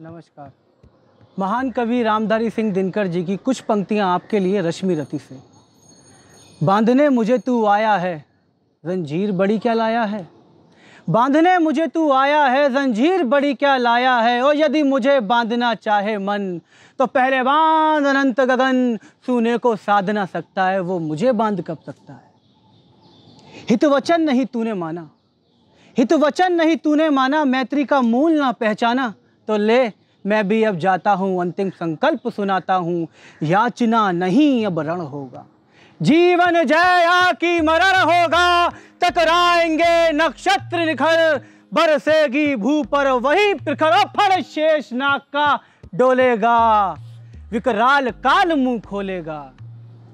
नमस्कार। महान कवि रामधारी सिंह दिनकर जी की कुछ पंक्तियाँ आपके लिए रश्मि रति से। बांधने मुझे तू आया है, जंजीर बड़ी क्या लाया है? बांधने मुझे तू आया है, जंजीर बड़ी क्या लाया है? और यदि मुझे बांधना चाहे मन तो पहले बाँध अनंत गगन, सूने को साधना सकता है, वो मुझे बाँध कब सकता है? हित वचन नहीं तूने माना, हित वचन नहीं तूने माना, मैत्री का मूल ना पहचाना तो ले, मैं भी अब जाता हूँ, अंतिम संकल्प सुनाता हूँ। याचना नहीं अब रण होगा। जीवन जया की मरण होगा टकराएँगे नक्षत्र निखर। बरसेगी भू पर वही प्रखर फड़ शेष नाग का डोलेगा। विकराल काल मुँह खोलेगा।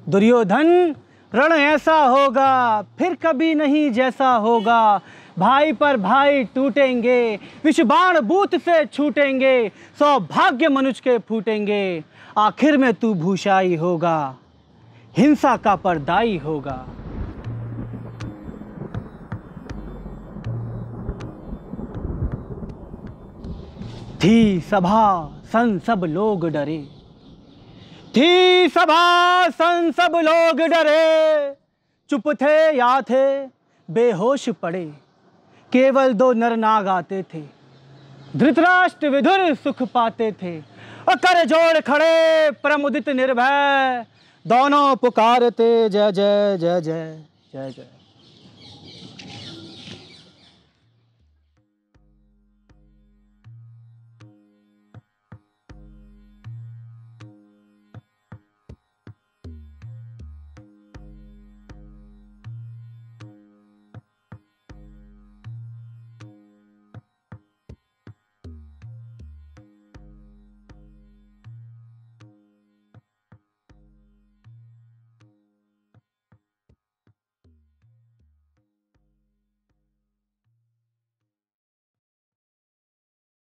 दुर्योधन, रण ऐसा होगा, फिर कभी नहीं जैसा होगा। भाई पर भाई टूटेंगे, विषबाण बूथ से छूटेंगे, सौभाग्य मनुष्य के फूटेंगे। आखिर में तू भूषाई होगा, हिंसा का परदाई होगा। थी सभा, सन सब लोग डरे। थी सभा, सन सब लोग डरे। चुप थे या थे, बेहोश पड़े। केवल दो नर नाग आते थे। धृतराष्ट्र विधुर सुख पाते थे। और कर जोड़ खड़े, प्रमुदित निर्भय। दोनों पुकारते, जय जय जय जय जय जय।